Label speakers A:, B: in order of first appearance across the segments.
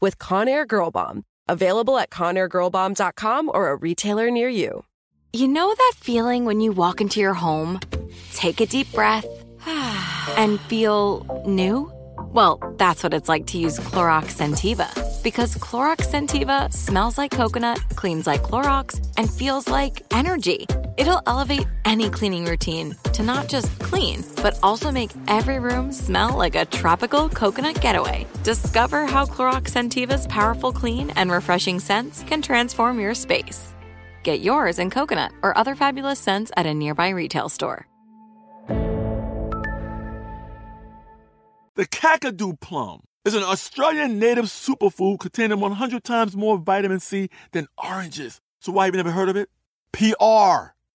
A: with Conair Girl Bomb. Available at ConairGirlBomb.com or a retailer near you.
B: You know that feeling when you walk into your home, take a deep breath, and feel new? Well, that's what it's like to use Clorox Scentiva. Because Clorox Scentiva smells like coconut, cleans like Clorox, and feels like energy. It'll elevate any cleaning routine to not just clean, but also make every room smell like a tropical coconut getaway. Discover how Clorox Scentiva's powerful clean and refreshing scents can transform your space. Get yours in coconut or other fabulous scents at a nearby retail store.
C: The Kakadu plum is an Australian native superfood containing 100 times more vitamin C than oranges. So why have you never heard of it? PR.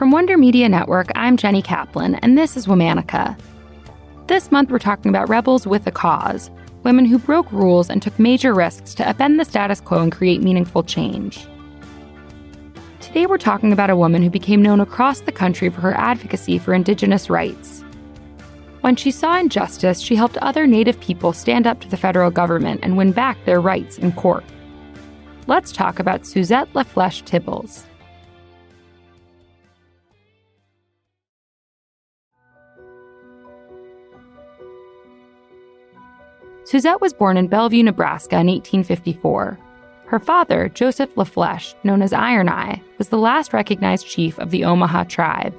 D: From Wonder Media Network, I'm Jenny Kaplan, and this is Womanica. This month, we're talking about rebels with a cause women who broke rules and took major risks to upend the status quo and create meaningful change. Today, we're talking about a woman who became known across the country for her advocacy for Indigenous rights. When she saw injustice, she helped other Native people stand up to the federal government and win back their rights in court. Let's talk about Susette La Flesche Tibbles. Susette was born in Bellevue, Nebraska in 1854. Her father, Joseph La Flesche, known as Iron Eye, was the last recognized chief of the Omaha tribe.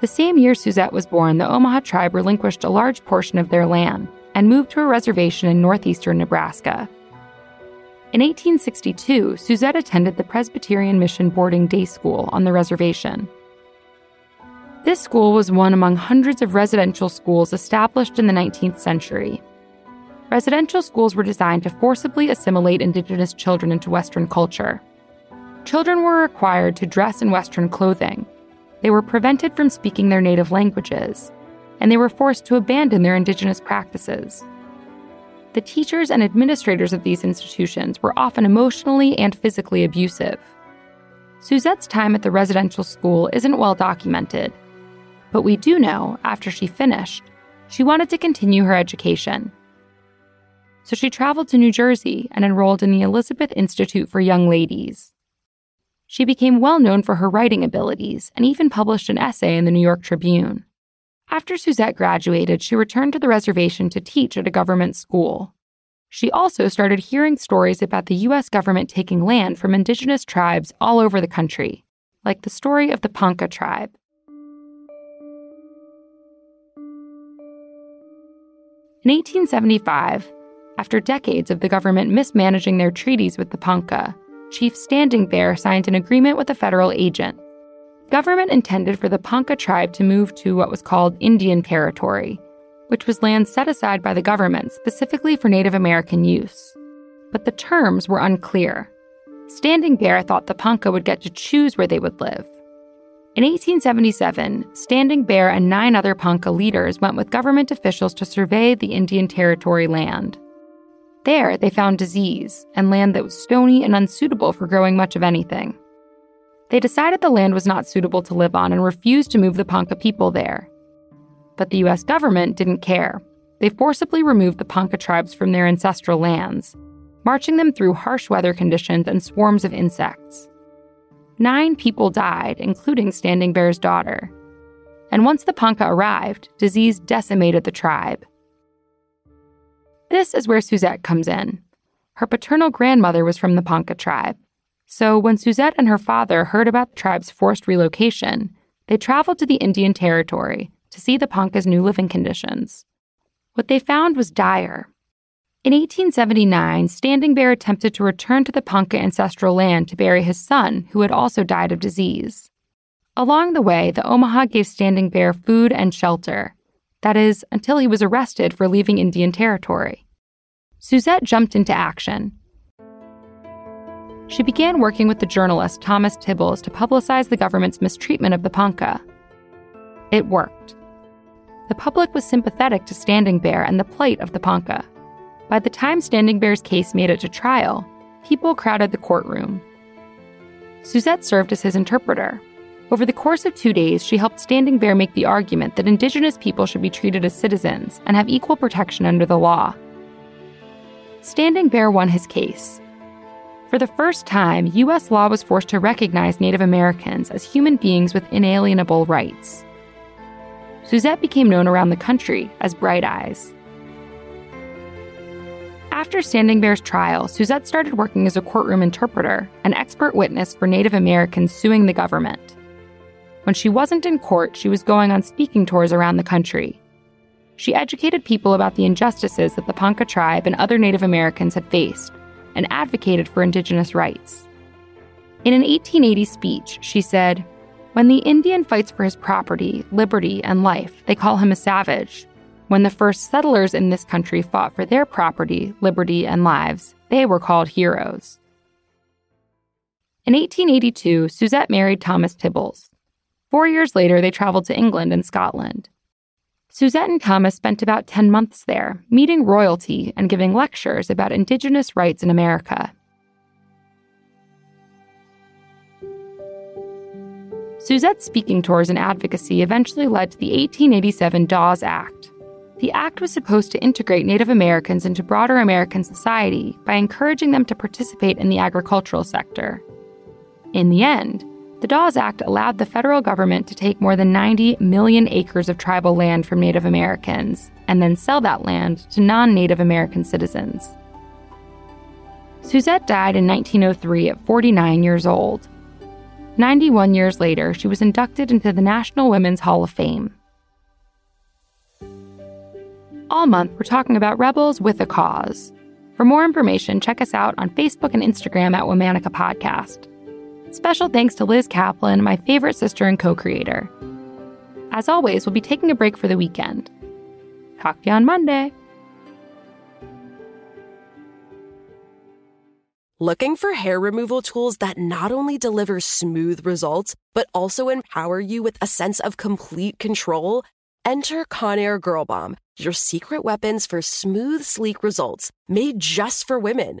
D: The same year Susette was born, the Omaha tribe relinquished a large portion of their land and moved to a reservation in northeastern Nebraska. In 1862, Susette attended the Presbyterian Mission boarding day school on the reservation. This school was one among hundreds of residential schools established in the 19th century residential schools were designed to forcibly assimilate Indigenous children into Western culture. Children were required to dress in Western clothing. They were prevented from speaking their native languages, and they were forced to abandon their Indigenous practices. The teachers and administrators of these institutions were often emotionally and physically abusive. Susette's time at the residential school isn't well documented, but we do know, after she finished, she wanted to continue her education so she traveled to New Jersey and enrolled in the Elizabeth Institute for Young Ladies. She became well known for her writing abilities and even published an essay in the New York Tribune. After Susette graduated, she returned to the reservation to teach at a government school. She also started hearing stories about the U.S. government taking land from indigenous tribes all over the country, like the story of the Ponca tribe. In 1875, after decades of the government mismanaging their treaties with the Ponca, Chief Standing Bear signed an agreement with a federal agent. Government intended for the Ponca tribe to move to what was called Indian Territory, which was land set aside by the government specifically for Native American use. But the terms were unclear. Standing Bear thought the Ponca would get to choose where they would live. In 1877, Standing Bear and nine other Ponca leaders went with government officials to survey the Indian Territory land. There, they found disease and land that was stony and unsuitable for growing much of anything. They decided the land was not suitable to live on and refused to move the Ponca people there. But the US government didn't care. They forcibly removed the Ponca tribes from their ancestral lands, marching them through harsh weather conditions and swarms of insects. Nine people died, including Standing Bear's daughter. And once the Ponca arrived, disease decimated the tribe. This is where Susette comes in. Her paternal grandmother was from the Ponca tribe. So when Susette and her father heard about the tribe's forced relocation, they traveled to the Indian Territory to see the Ponca's new living conditions. What they found was dire. In 1879, Standing Bear attempted to return to the Ponca ancestral land to bury his son, who had also died of disease. Along the way, the Omaha gave Standing Bear food and shelter. That is, until he was arrested for leaving Indian Territory. Susette jumped into action. She began working with the journalist Thomas Tibbles to publicize the government's mistreatment of the Ponca. It worked. The public was sympathetic to Standing Bear and the plight of the Ponca. By the time Standing Bear's case made it to trial, people crowded the courtroom. Susette served as his interpreter. Over the course of two days, she helped Standing Bear make the argument that Indigenous people should be treated as citizens and have equal protection under the law. Standing Bear won his case. For the first time, U.S. law was forced to recognize Native Americans as human beings with inalienable rights. Susette became known around the country as Bright Eyes. After Standing Bear's trial, Susette started working as a courtroom interpreter, an expert witness for Native Americans suing the government. When she wasn't in court, she was going on speaking tours around the country. She educated people about the injustices that the Ponca tribe and other Native Americans had faced and advocated for Indigenous rights. In an 1880 speech, she said, When the Indian fights for his property, liberty, and life, they call him a savage. When the first settlers in this country fought for their property, liberty, and lives, they were called heroes. In 1882, Susette married Thomas Tibbles. Four years later, they traveled to England and Scotland. Susette and Thomas spent about 10 months there, meeting royalty and giving lectures about Indigenous rights in America. Susette's speaking tours and advocacy eventually led to the 1887 Dawes Act. The act was supposed to integrate Native Americans into broader American society by encouraging them to participate in the agricultural sector. In the end, the Dawes Act allowed the federal government to take more than 90 million acres of tribal land from Native Americans and then sell that land to non Native American citizens. Susette died in 1903 at 49 years old. 91 years later, she was inducted into the National Women's Hall of Fame. All month, we're talking about rebels with a cause. For more information, check us out on Facebook and Instagram at Womanica Podcast. Special thanks to Liz Kaplan, my favorite sister and co creator. As always, we'll be taking a break for the weekend. Talk to you on Monday.
A: Looking for hair removal tools that not only deliver smooth results, but also empower you with a sense of complete control? Enter Conair Girl Bomb, your secret weapons for smooth, sleek results made just for women.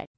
E: right